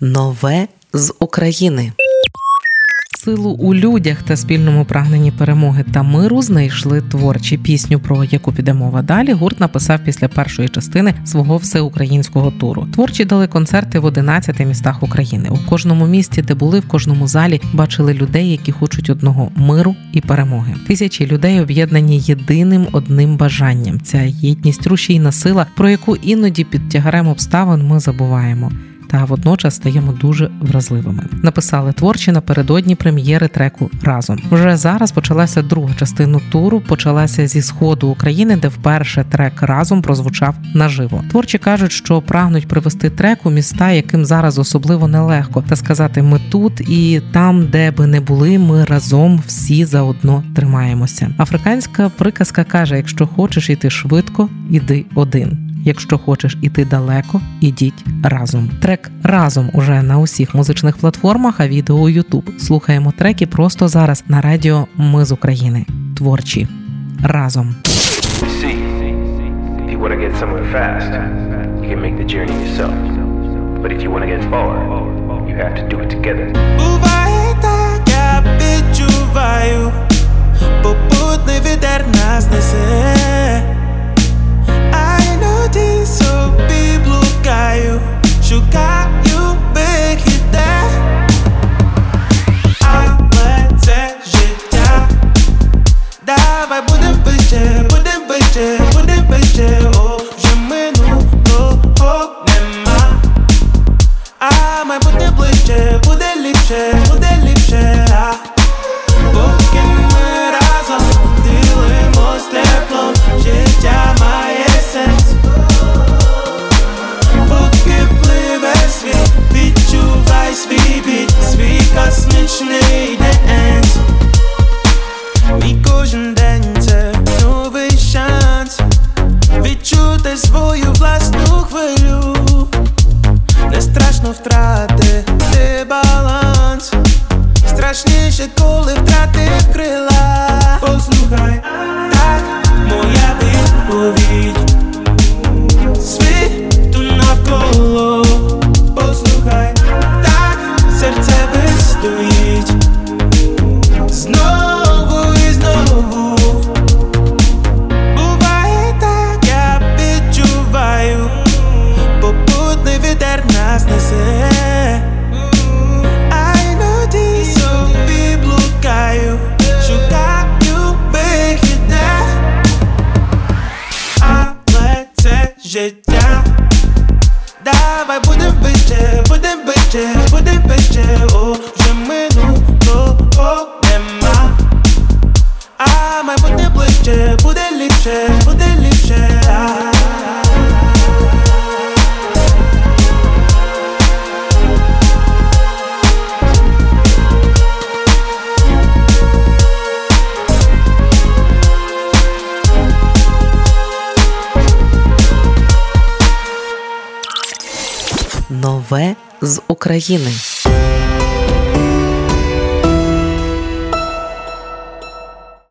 Нове з України. Силу у людях та спільному прагненні перемоги та миру знайшли творчі пісню, про яку піде мова далі. Гурт написав після першої частини свого всеукраїнського туру. Творчі дали концерти в 11 містах України. У кожному місті, де були, в кожному залі бачили людей, які хочуть одного миру і перемоги. Тисячі людей об'єднані єдиним одним бажанням. Ця єдність рушійна сила, про яку іноді під тягарем обставин ми забуваємо та водночас стаємо дуже вразливими. Написали творчі напередодні прем'єри треку разом. Вже зараз почалася друга частина туру. Почалася зі сходу України, де вперше трек разом прозвучав наживо. Творчі кажуть, що прагнуть привести трек у міста, яким зараз особливо нелегко, та сказати ми тут і там, де би не були, ми разом всі заодно тримаємося. Африканська приказка каже: якщо хочеш іти швидко, іди один. Якщо хочеш іти далеко, ідіть разом. Трек разом уже на усіх музичних платформах, а відео у Ютуб. Слухаємо треки просто зараз на радіо Ми з України. Творчі разом. See, if you want втратити баланс, страшніше, коли втратив крила. Послухай, це життя. Давай будем вище, будем вище, будем вище, о, вже минулого нема. А майбутнє ближче, буде ліпше, буде ліпше. Нове з України.